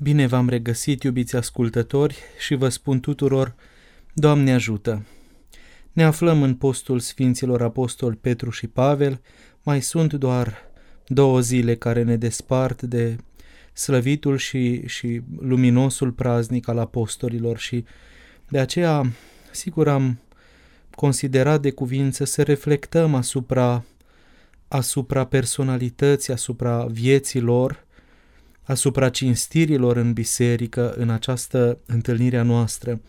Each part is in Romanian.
Bine v-am regăsit, iubiți ascultători, și vă spun tuturor, Doamne ajută! Ne aflăm în postul Sfinților Apostoli Petru și Pavel, mai sunt doar două zile care ne despart de slăvitul și, și luminosul praznic al apostolilor și de aceea, sigur, am considerat de cuvință să reflectăm asupra, asupra personalității, asupra vieții lor, asupra cinstirilor în biserică în această întâlnire a noastră.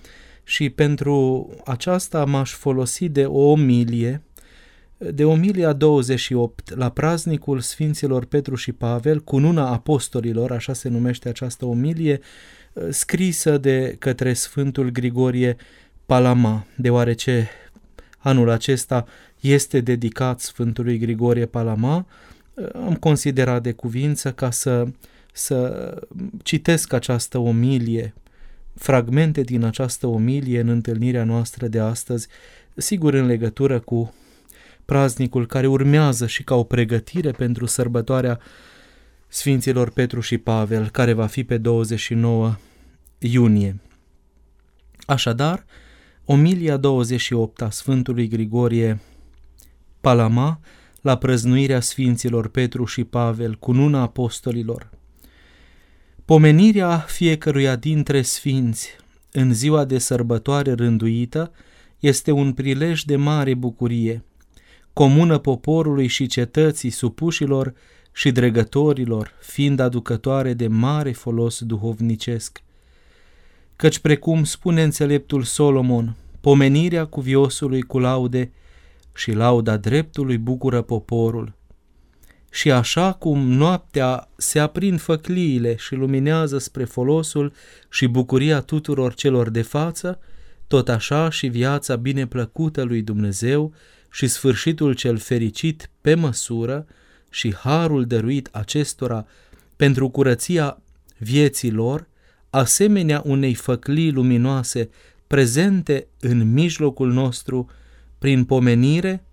Și pentru aceasta m-aș folosi de o omilie, de omilia 28 la praznicul Sfinților Petru și Pavel, cununa apostolilor, așa se numește această omilie, scrisă de către Sfântul Grigorie Palama, deoarece anul acesta este dedicat Sfântului Grigorie Palama, am considerat de cuvință ca să să citesc această omilie, fragmente din această omilie în întâlnirea noastră de astăzi, sigur în legătură cu praznicul care urmează și ca o pregătire pentru sărbătoarea Sfinților Petru și Pavel, care va fi pe 29 iunie. Așadar, omilia 28 a Sfântului Grigorie Palama la prăznuirea Sfinților Petru și Pavel cu nuna apostolilor – Pomenirea fiecăruia dintre sfinți în ziua de sărbătoare rânduită este un prilej de mare bucurie, comună poporului și cetății supușilor și dregătorilor, fiind aducătoare de mare folos duhovnicesc. Căci precum spune înțeleptul Solomon, pomenirea cuviosului cu laude și lauda dreptului bucură poporul, și așa cum noaptea se aprind făcliile și luminează spre folosul și bucuria tuturor celor de față, tot așa și viața bineplăcută lui Dumnezeu și sfârșitul cel fericit pe măsură și harul dăruit acestora pentru curăția vieții lor, asemenea unei făclii luminoase prezente în mijlocul nostru, prin pomenire,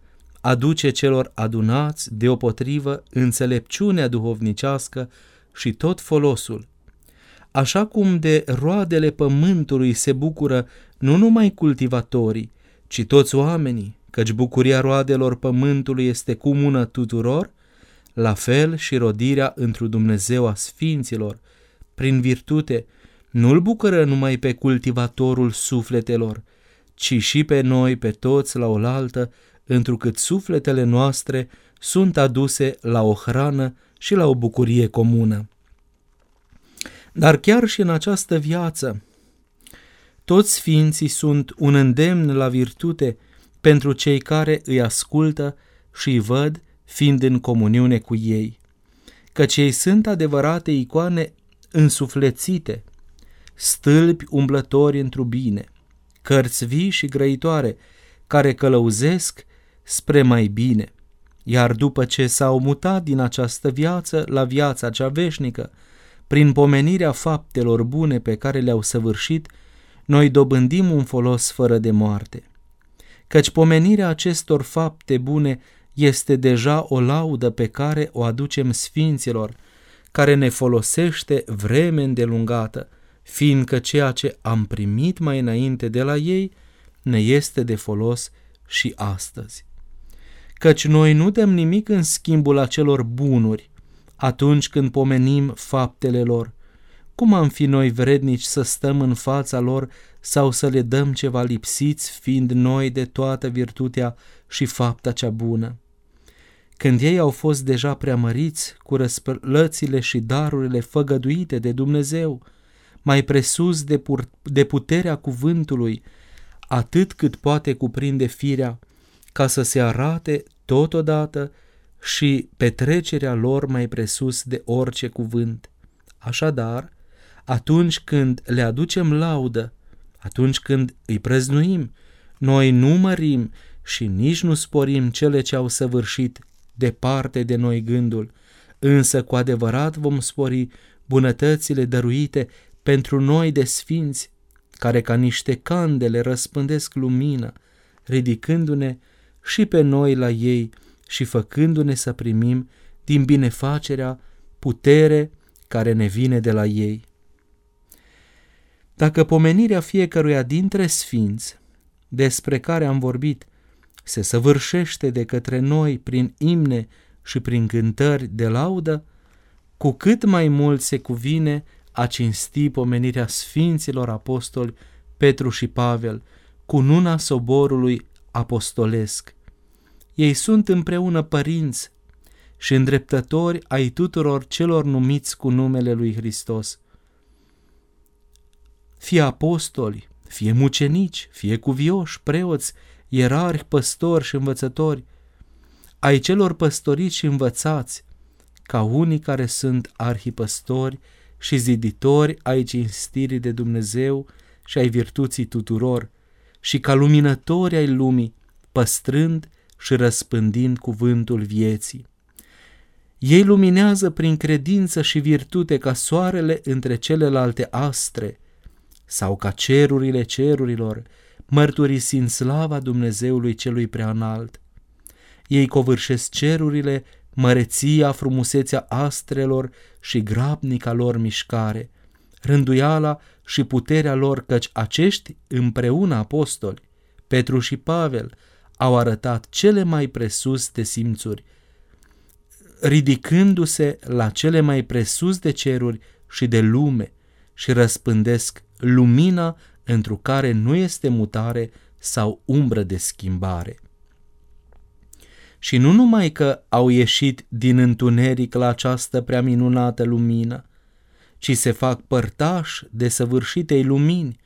aduce celor adunați deopotrivă înțelepciunea duhovnicească și tot folosul. Așa cum de roadele pământului se bucură nu numai cultivatorii, ci toți oamenii, căci bucuria roadelor pământului este comună tuturor, la fel și rodirea întru Dumnezeu a sfinților, prin virtute, nu-l bucură numai pe cultivatorul sufletelor, ci și pe noi, pe toți la oaltă, întrucât sufletele noastre sunt aduse la o hrană și la o bucurie comună. Dar chiar și în această viață, toți sfinții sunt un îndemn la virtute pentru cei care îi ascultă și îi văd fiind în comuniune cu ei, căci ei sunt adevărate icoane însuflețite, stâlpi umblători într bine, cărți vii și grăitoare, care călăuzesc spre mai bine. Iar după ce s-au mutat din această viață la viața cea veșnică, prin pomenirea faptelor bune pe care le-au săvârșit, noi dobândim un folos fără de moarte. Căci pomenirea acestor fapte bune este deja o laudă pe care o aducem sfinților, care ne folosește vreme îndelungată, fiindcă ceea ce am primit mai înainte de la ei ne este de folos și astăzi căci noi nu dăm nimic în schimbul acelor bunuri atunci când pomenim faptele lor. Cum am fi noi vrednici să stăm în fața lor sau să le dăm ceva lipsiți, fiind noi de toată virtutea și fapta cea bună? Când ei au fost deja preamăriți cu răsplățile și darurile făgăduite de Dumnezeu, mai presus de, pur- de puterea cuvântului, atât cât poate cuprinde firea, ca să se arate totodată și petrecerea lor mai presus de orice cuvânt. Așadar, atunci când le aducem laudă, atunci când îi prăznuim, noi nu mărim și nici nu sporim cele ce au săvârșit departe de noi gândul, însă cu adevărat vom spori bunătățile dăruite pentru noi de sfinți, care ca niște candele răspândesc lumină, ridicându-ne și pe noi la ei și făcându-ne să primim din binefacerea putere care ne vine de la ei. Dacă pomenirea fiecăruia dintre sfinți, despre care am vorbit, se săvârșește de către noi prin imne și prin cântări de laudă, cu cât mai mult se cuvine a cinsti pomenirea Sfinților Apostoli Petru și Pavel, cu nuna soborului apostolesc. Ei sunt împreună părinți și îndreptători ai tuturor celor numiți cu numele lui Hristos. Fie apostoli, fie mucenici, fie cuvioși, preoți, ierarhi, păstori și învățători, ai celor păstoriți și învățați, ca unii care sunt arhipăstori și ziditori ai cinstirii de Dumnezeu și ai virtuții tuturor, și ca luminători ai lumii, păstrând și răspândind cuvântul vieții. Ei luminează prin credință și virtute ca soarele între celelalte astre, sau ca cerurile cerurilor, mărturisind slava Dumnezeului celui preanalt. Ei covârșesc cerurile, măreția, frumusețea astrelor și grabnica lor mișcare, rânduiala și puterea lor, căci acești împreună apostoli, Petru și Pavel, au arătat cele mai presus de simțuri, ridicându-se la cele mai presus de ceruri și de lume și răspândesc lumina întru care nu este mutare sau umbră de schimbare. Și nu numai că au ieșit din întuneric la această prea minunată lumină, ci se fac părtași de săvârșitei lumini,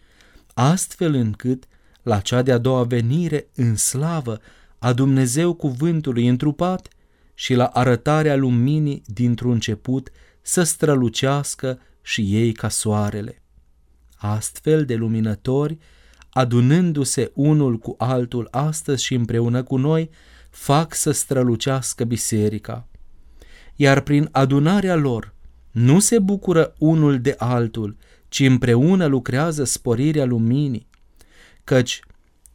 astfel încât, la cea de-a doua venire în slavă a Dumnezeu cuvântului întrupat și la arătarea luminii dintr-un început să strălucească și ei ca soarele. Astfel de luminători, adunându-se unul cu altul astăzi și împreună cu noi, fac să strălucească biserica. Iar prin adunarea lor nu se bucură unul de altul, ci împreună lucrează sporirea luminii, căci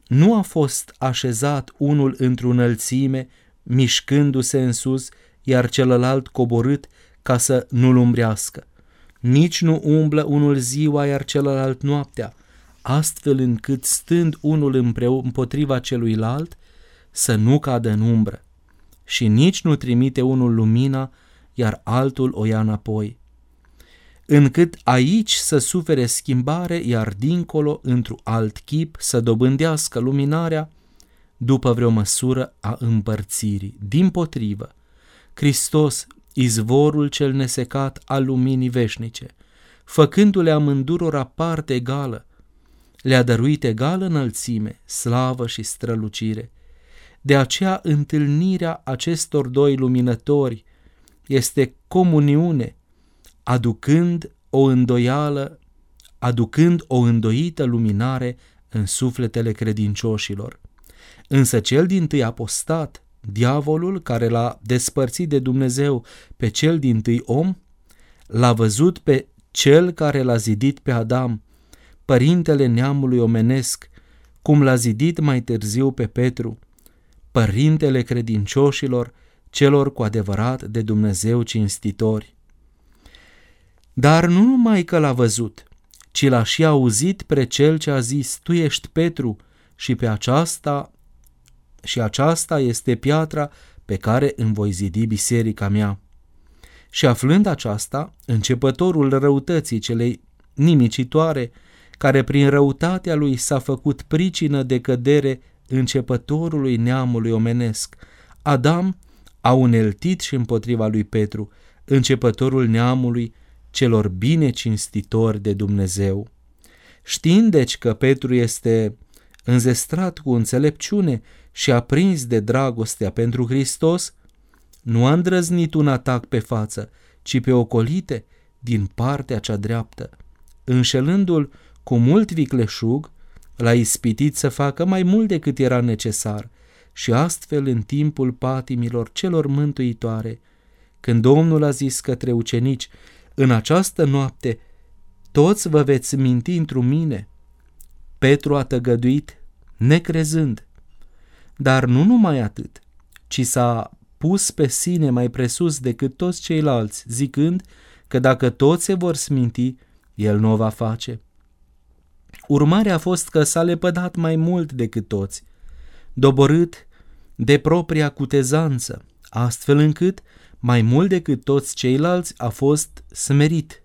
nu a fost așezat unul într-o înălțime, mișcându-se în sus, iar celălalt coborât ca să nu-l umbrească. Nici nu umblă unul ziua, iar celălalt noaptea, astfel încât stând unul împotriva celuilalt, să nu cadă în umbră. Și nici nu trimite unul lumina, iar altul o ia înapoi. Încât aici să sufere schimbare, iar dincolo, într-un alt chip, să dobândească luminarea după vreo măsură a împărțirii. Din potrivă, Hristos, izvorul cel nesecat al luminii veșnice, făcându-le amândurora parte egală, le-a dăruit egală înălțime, slavă și strălucire. De aceea întâlnirea acestor doi luminători este comuniune, aducând o îndoială, aducând o îndoită luminare în sufletele credincioșilor. Însă cel din tâi apostat, diavolul care l-a despărțit de Dumnezeu pe cel din tâi om, l-a văzut pe cel care l-a zidit pe Adam, părintele neamului omenesc, cum l-a zidit mai târziu pe Petru, părintele credincioșilor, celor cu adevărat de Dumnezeu cinstitori. Dar nu numai că l-a văzut, ci l-a și auzit pre cel ce a zis, tu ești Petru și pe aceasta și aceasta este piatra pe care îmi voi zidi biserica mea. Și aflând aceasta, începătorul răutății celei nimicitoare, care prin răutatea lui s-a făcut pricină de cădere începătorului neamului omenesc, Adam a uneltit și împotriva lui Petru, începătorul neamului celor bine cinstitori de Dumnezeu. Știind deci că Petru este înzestrat cu înțelepciune și aprins de dragostea pentru Hristos, nu a îndrăznit un atac pe față, ci pe ocolite din partea cea dreaptă. Înșelându-l cu mult vicleșug, l-a ispitit să facă mai mult decât era necesar și astfel în timpul patimilor celor mântuitoare, când Domnul a zis către ucenici, în această noapte toți vă veți minti într mine, Petru a tăgăduit, necrezând. Dar nu numai atât, ci s-a pus pe sine mai presus decât toți ceilalți, zicând că dacă toți se vor sminti, el nu o va face. Urmarea a fost că s-a lepădat mai mult decât toți, doborât de propria cutezanță, astfel încât, mai mult decât toți ceilalți, a fost smerit,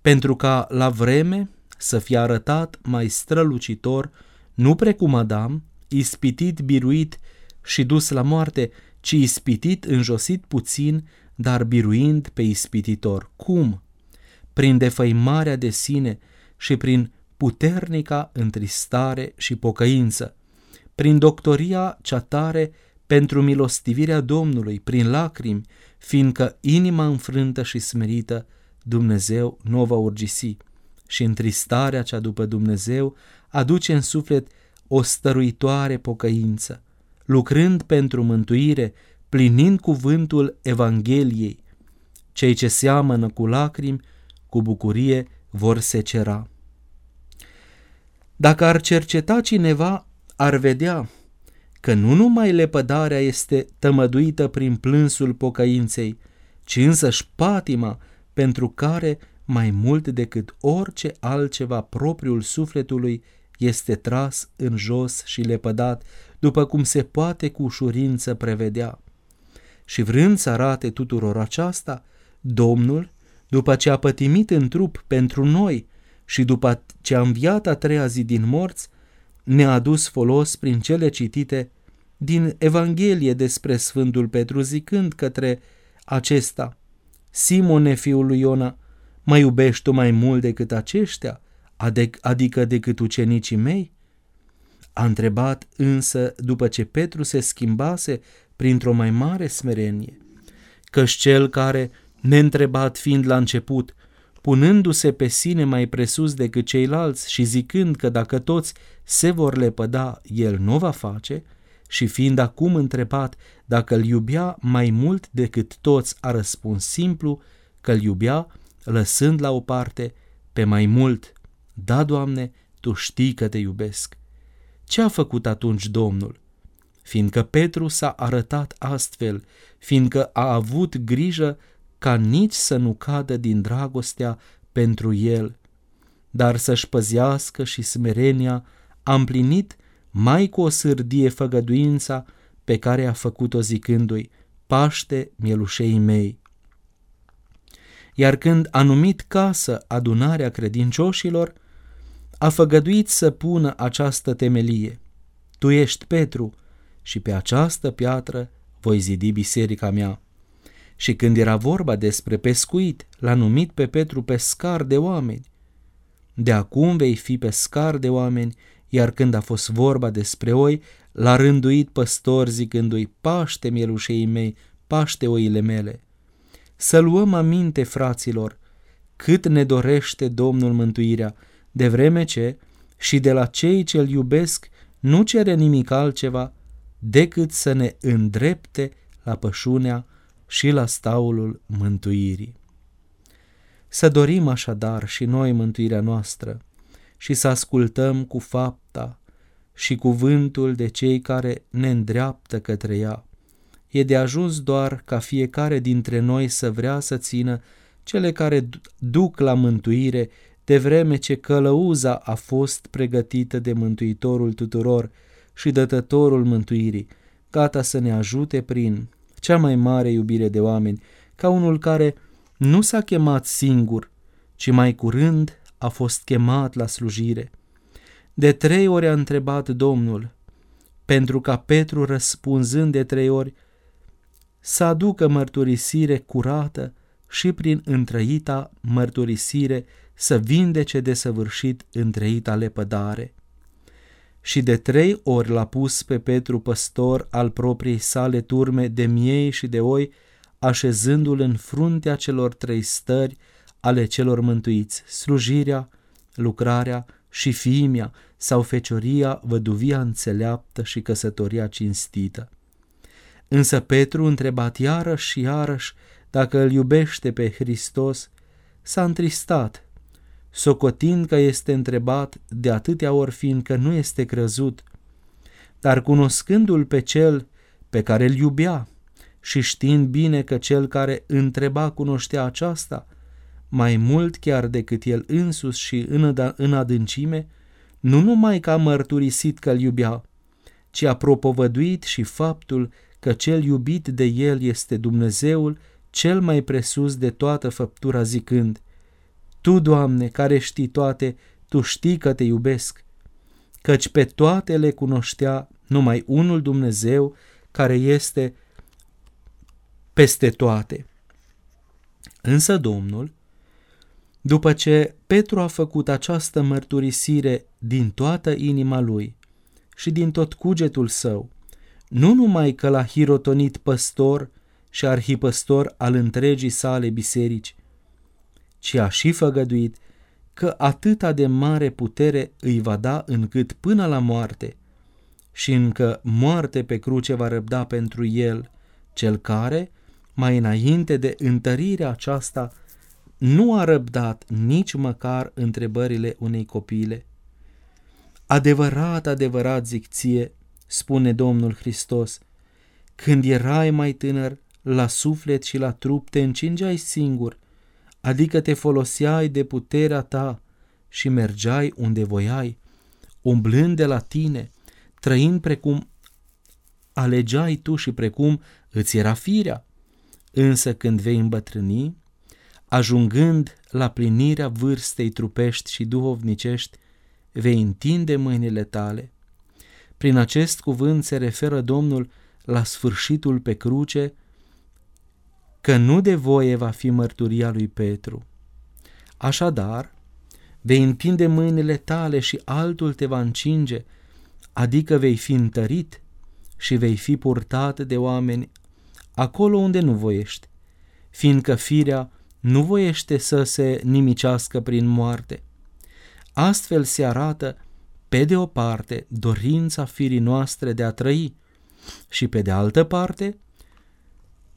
pentru ca la vreme să fie arătat mai strălucitor, nu precum Adam, ispitit, biruit și dus la moarte, ci ispitit, înjosit puțin, dar biruind pe ispititor. Cum? Prin defăimarea de sine și prin puternica întristare și pocăință, prin doctoria cea tare pentru milostivirea Domnului, prin lacrimi, fiindcă inima înfrântă și smerită Dumnezeu nu va urgisi și întristarea cea după Dumnezeu aduce în suflet o stăruitoare pocăință, lucrând pentru mântuire, plinind cuvântul Evangheliei. Cei ce seamănă cu lacrimi, cu bucurie vor secera. Dacă ar cerceta cineva, ar vedea că nu numai lepădarea este tămăduită prin plânsul pocăinței, ci însăși patima pentru care, mai mult decât orice altceva propriul sufletului, este tras în jos și lepădat, după cum se poate cu ușurință prevedea. Și vrând să arate tuturor aceasta, Domnul, după ce a pătimit în trup pentru noi și după ce a înviat a treia zi din morți, ne-a adus folos prin cele citite din Evanghelie despre Sfântul Petru, zicând către acesta, Simone, fiul lui Iona, mă iubești tu mai mult decât aceștia, adică decât ucenicii mei? A întrebat însă după ce Petru se schimbase printr-o mai mare smerenie, căci cel care, neîntrebat fiind la început, punându-se pe sine mai presus decât ceilalți și zicând că dacă toți se vor lepăda, el nu va face, și fiind acum întrebat dacă îl iubea mai mult decât toți, a răspuns simplu că îl iubea, lăsând la o parte pe mai mult. Da, Doamne, Tu știi că te iubesc. Ce a făcut atunci Domnul? Fiindcă Petru s-a arătat astfel, fiindcă a avut grijă ca nici să nu cadă din dragostea pentru el, dar să-și păzească și smerenia, a împlinit mai cu o sârdie făgăduința pe care a făcut-o zicându-i, Paște mielușei mei. Iar când a numit casă adunarea credincioșilor, a făgăduit să pună această temelie. Tu ești Petru și pe această piatră voi zidi biserica mea. Și când era vorba despre pescuit, l-a numit pe Petru pescar de oameni. De acum vei fi pescar de oameni, iar când a fost vorba despre oi, l-a rânduit păstor zicându-i, paște mielușei mei, paște oile mele. Să luăm aminte, fraților, cât ne dorește Domnul mântuirea, de vreme ce și de la cei ce-L iubesc nu cere nimic altceva decât să ne îndrepte la pășunea și la staulul mântuirii. Să dorim așadar și noi mântuirea noastră și să ascultăm cu fapta și cuvântul de cei care ne îndreaptă către ea. E de ajuns doar ca fiecare dintre noi să vrea să țină cele care duc la mântuire, de vreme ce călăuza a fost pregătită de Mântuitorul tuturor și dătătorul mântuirii, gata să ne ajute prin cea mai mare iubire de oameni, ca unul care nu s-a chemat singur, ci mai curând a fost chemat la slujire. De trei ori a întrebat Domnul, pentru ca Petru, răspunzând de trei ori, să aducă mărturisire curată și prin întrăita mărturisire să vindece de săvârșit întrăita lepădare. Și de trei ori l-a pus pe Petru păstor al propriei sale turme de miei și de oi, așezându-l în fruntea celor trei stări ale celor mântuiți, slujirea, lucrarea și fiimia sau fecioria, văduvia înțeleaptă și căsătoria cinstită. Însă Petru, întrebat iarăși și iarăși dacă îl iubește pe Hristos, s-a întristat, socotind că este întrebat de atâtea ori fiindcă nu este crezut, dar cunoscându-l pe cel pe care îl iubea și știind bine că cel care întreba cunoștea aceasta, mai mult chiar decât el însus și în adâncime, nu numai că a mărturisit că îl iubea, ci a propovăduit și faptul că cel iubit de el este Dumnezeul cel mai presus de toată făptura zicând, Tu, Doamne, care știi toate, Tu știi că te iubesc, căci pe toate le cunoștea numai unul Dumnezeu care este peste toate. Însă Domnul, după ce Petru a făcut această mărturisire din toată inima lui și din tot cugetul său, nu numai că l-a hirotonit păstor și arhipăstor al întregii sale biserici, ci a și făgăduit că atâta de mare putere îi va da încât până la moarte și încă moarte pe cruce va răbda pentru el, cel care, mai înainte de întărirea aceasta, nu a răbdat nici măcar întrebările unei copile. Adevărat, adevărat zic ție, spune Domnul Hristos, când erai mai tânăr, la suflet și la trup te încingeai singur, adică te foloseai de puterea ta și mergeai unde voiai, umblând de la tine, trăind precum alegeai tu și precum îți era firea. Însă când vei îmbătrâni, ajungând la plinirea vârstei trupești și duhovnicești, vei întinde mâinile tale. Prin acest cuvânt se referă Domnul la sfârșitul pe cruce, că nu de voie va fi mărturia lui Petru. Așadar, vei întinde mâinile tale și altul te va încinge, adică vei fi întărit și vei fi purtat de oameni acolo unde nu voiești, fiindcă firea nu voiește să se nimicească prin moarte. Astfel se arată, pe de o parte, dorința firii noastre de a trăi și pe de altă parte,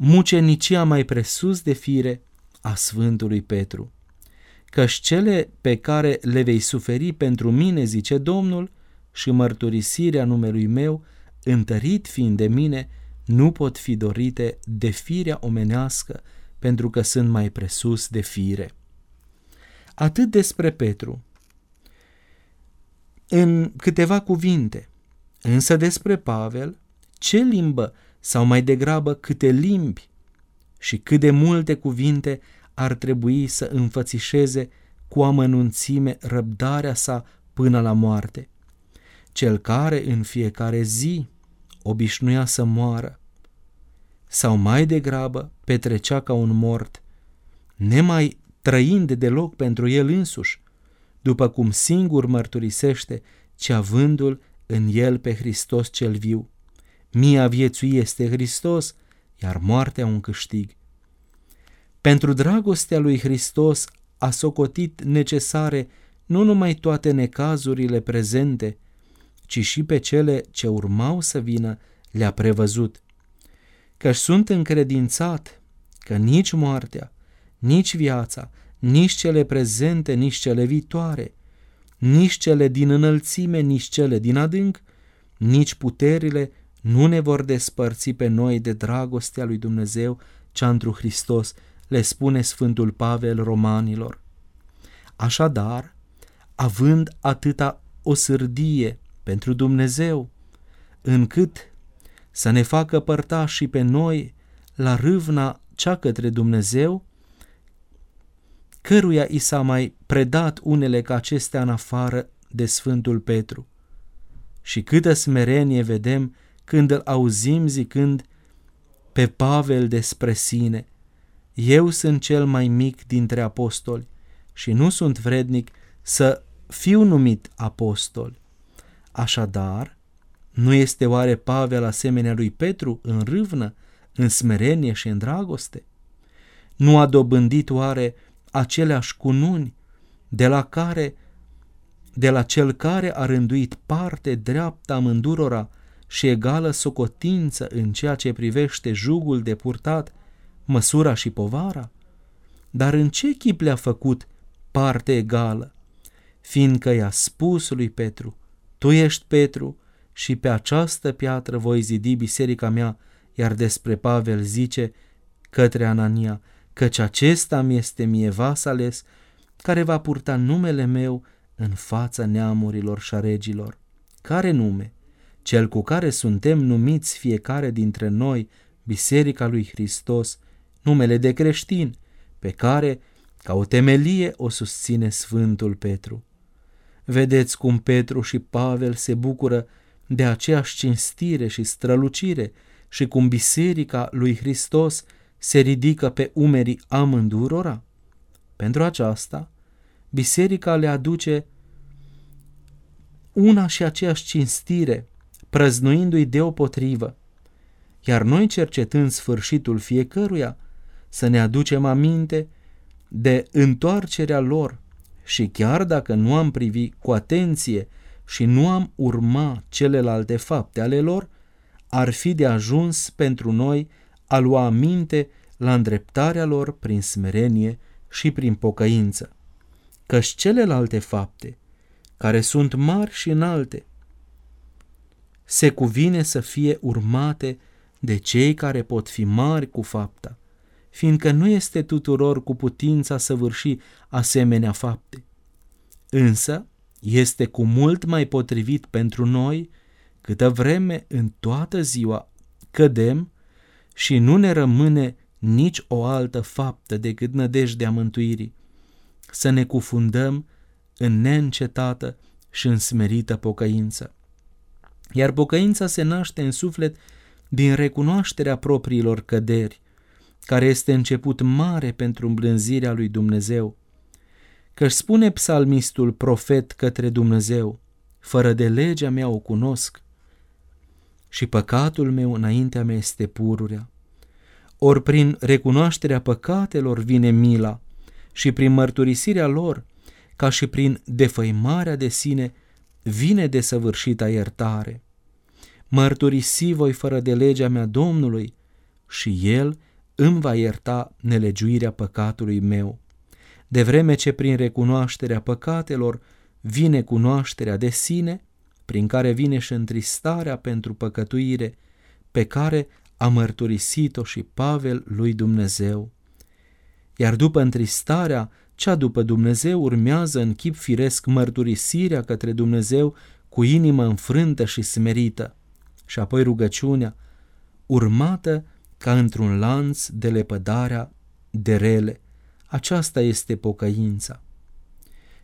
mucenicia mai presus de fire a Sfântului Petru. Căci cele pe care le vei suferi pentru mine, zice Domnul, și mărturisirea numelui meu, întărit fiind de mine, nu pot fi dorite de firea omenească, pentru că sunt mai presus de fire. Atât despre Petru. În câteva cuvinte, însă despre Pavel, ce limbă sau mai degrabă câte limbi și cât de multe cuvinte ar trebui să înfățișeze cu amănunțime răbdarea sa până la moarte. Cel care în fiecare zi obișnuia să moară, sau mai degrabă petrecea ca un mort, nemai trăind deloc pentru el însuși, după cum singur mărturisește, ci avându-l în el pe Hristos cel viu. Mia viețui este Hristos, iar moartea un câștig. Pentru dragostea lui Hristos a socotit necesare nu numai toate necazurile prezente, ci și pe cele ce urmau să vină le-a prevăzut. Căci sunt încredințat că nici moartea, nici viața, nici cele prezente, nici cele viitoare, nici cele din înălțime, nici cele din adânc, nici puterile nu ne vor despărți pe noi de dragostea lui Dumnezeu cea întru Hristos, le spune Sfântul Pavel romanilor. Așadar, având atâta o sârdie pentru Dumnezeu, încât să ne facă părtași pe noi la râvna cea către Dumnezeu, căruia i s-a mai predat unele ca acestea în afară de Sfântul Petru. Și câtă smerenie vedem când îl auzim zicând pe Pavel despre sine, eu sunt cel mai mic dintre apostoli și nu sunt vrednic să fiu numit apostol. Așadar, nu este oare Pavel asemenea lui Petru în râvnă, în smerenie și în dragoste? Nu a dobândit oare aceleași cununi de la care, de la cel care a rânduit parte dreapta mândurora și egală socotință în ceea ce privește jugul de purtat, măsura și povara? Dar în ce chip le-a făcut parte egală? Fiindcă i-a spus lui Petru, tu ești Petru și pe această piatră voi zidi biserica mea, iar despre Pavel zice către Anania, căci acesta mi este mie vas ales, care va purta numele meu în fața neamurilor și a regilor. Care nume? Cel cu care suntem numiți fiecare dintre noi, Biserica lui Hristos, numele de creștin, pe care, ca o temelie, o susține Sfântul Petru. Vedeți cum Petru și Pavel se bucură de aceeași cinstire și strălucire și cum Biserica lui Hristos se ridică pe umerii amândurora? Pentru aceasta, Biserica le aduce una și aceeași cinstire, prăznuindu-i deopotrivă, iar noi cercetând sfârșitul fiecăruia, să ne aducem aminte de întoarcerea lor și chiar dacă nu am privit cu atenție și nu am urma celelalte fapte ale lor, ar fi de ajuns pentru noi a lua aminte la îndreptarea lor prin smerenie și prin pocăință. Căci celelalte fapte, care sunt mari și înalte, se cuvine să fie urmate de cei care pot fi mari cu fapta, fiindcă nu este tuturor cu putința să vârși asemenea fapte. Însă, este cu mult mai potrivit pentru noi câtă vreme în toată ziua cădem și nu ne rămâne nici o altă faptă decât nădejdea mântuirii, să ne cufundăm în neîncetată și în smerită pocăință. Iar pocăința se naște în suflet din recunoașterea propriilor căderi, care este început mare pentru îmblânzirea lui Dumnezeu. Că spune psalmistul profet către Dumnezeu, fără de legea mea o cunosc și păcatul meu înaintea mea este pururea. Ori prin recunoașterea păcatelor vine mila și prin mărturisirea lor, ca și prin defăimarea de sine, vine desăvârșita iertare. Mărturisi voi fără de legea mea Domnului și El îmi va ierta nelegiuirea păcatului meu. De vreme ce prin recunoașterea păcatelor vine cunoașterea de sine, prin care vine și întristarea pentru păcătuire, pe care a mărturisit-o și Pavel lui Dumnezeu. Iar după întristarea, cea după Dumnezeu urmează în chip firesc mărturisirea către Dumnezeu cu inimă înfrântă și smerită, și apoi rugăciunea, urmată ca într-un lanț de lepădarea de rele. Aceasta este pocăința.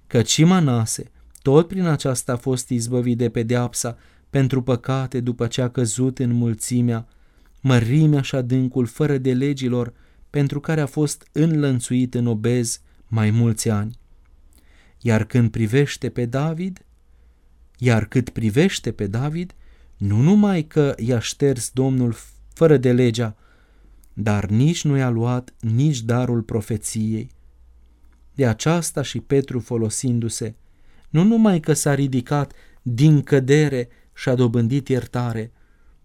Căci Manase, tot prin aceasta a fost izbăvit de pedeapsa pentru păcate după ce a căzut în mulțimea, mărimea și adâncul fără de legilor, pentru care a fost înlănțuit în obez mai mulți ani. Iar când privește pe David, iar cât privește pe David, nu numai că i-a șters Domnul fără de legea, dar nici nu i-a luat nici darul profeției. De aceasta și Petru folosindu-se, nu numai că s-a ridicat din cădere și a dobândit iertare,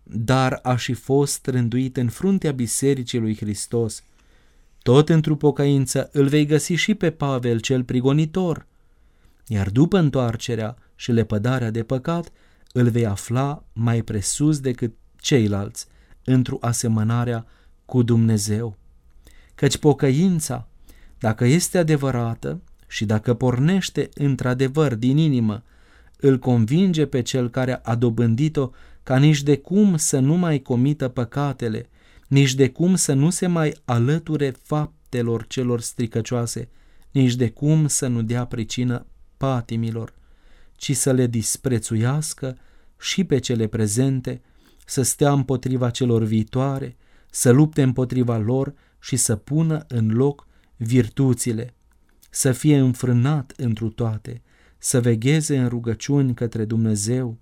dar a și fost rânduit în fruntea Bisericii lui Hristos. Tot într-o pocăință îl vei găsi și pe Pavel cel prigonitor, iar după întoarcerea și lepădarea de păcat, îl vei afla mai presus decât ceilalți, într-o asemănarea cu Dumnezeu. Căci pocăința, dacă este adevărată și dacă pornește într-adevăr din inimă, îl convinge pe cel care a dobândit-o ca nici de cum să nu mai comită păcatele, nici de cum să nu se mai alăture faptelor celor stricăcioase, nici de cum să nu dea pricină patimilor, ci să le disprețuiască și pe cele prezente, să stea împotriva celor viitoare, să lupte împotriva lor și să pună în loc virtuțile, să fie înfrânat întru toate, să vegheze în rugăciuni către Dumnezeu,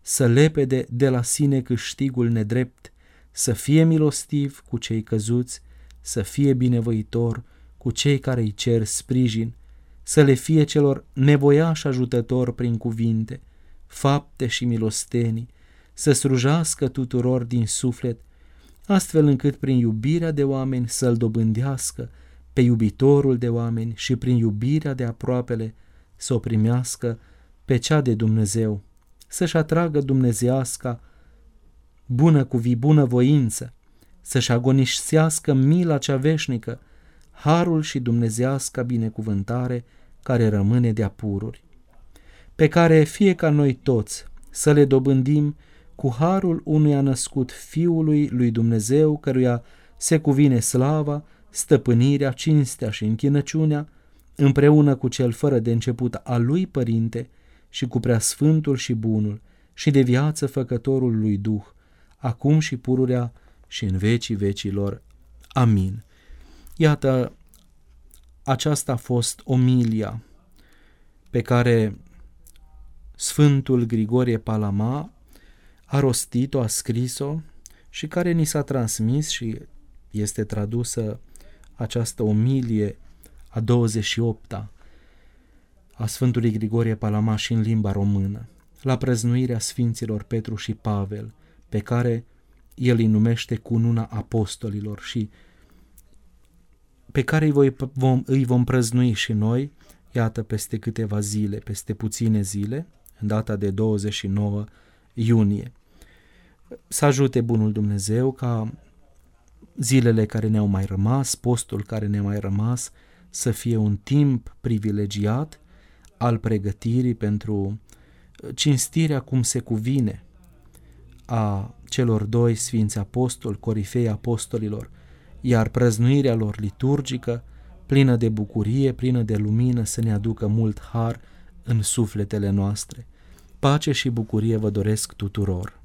să lepede de la sine câștigul nedrept, să fie milostiv cu cei căzuți, să fie binevoitor cu cei care îi cer sprijin, să le fie celor nevoiași ajutător prin cuvinte, fapte și milostenii, să slujească tuturor din suflet, astfel încât prin iubirea de oameni să-L dobândească pe iubitorul de oameni și prin iubirea de aproapele să o primească pe cea de Dumnezeu, să-și atragă dumnezeasca bună cu vii bună voință, să-și agonisească mila cea veșnică, harul și dumnezeasca binecuvântare care rămâne de apururi. pe care fie ca noi toți să le dobândim cu harul unuia născut Fiului lui Dumnezeu, căruia se cuvine slava, stăpânirea, cinstea și închinăciunea, împreună cu cel fără de început al lui Părinte și cu prea sfântul și bunul și de viață făcătorul lui Duh, acum și pururea și în vecii vecilor. Amin. Iată, aceasta a fost omilia pe care Sfântul Grigorie Palama a rostit-o, a scris-o și care ni s-a transmis și este tradusă această omilie a 28-a a Sfântului Grigorie Palama și în limba română, la prăznuirea Sfinților Petru și Pavel, pe care el îi numește cununa apostolilor și pe care îi, voi, vom, îi vom prăznui și noi, iată, peste câteva zile, peste puține zile, în data de 29 iunie. Să ajute Bunul Dumnezeu ca zilele care ne-au mai rămas, postul care ne-a mai rămas, să fie un timp privilegiat al pregătirii pentru cinstirea cum se cuvine a celor doi sfinți apostoli, corifei apostolilor, iar prăznuirea lor liturgică, plină de bucurie, plină de lumină, să ne aducă mult har în sufletele noastre. Pace și bucurie vă doresc tuturor!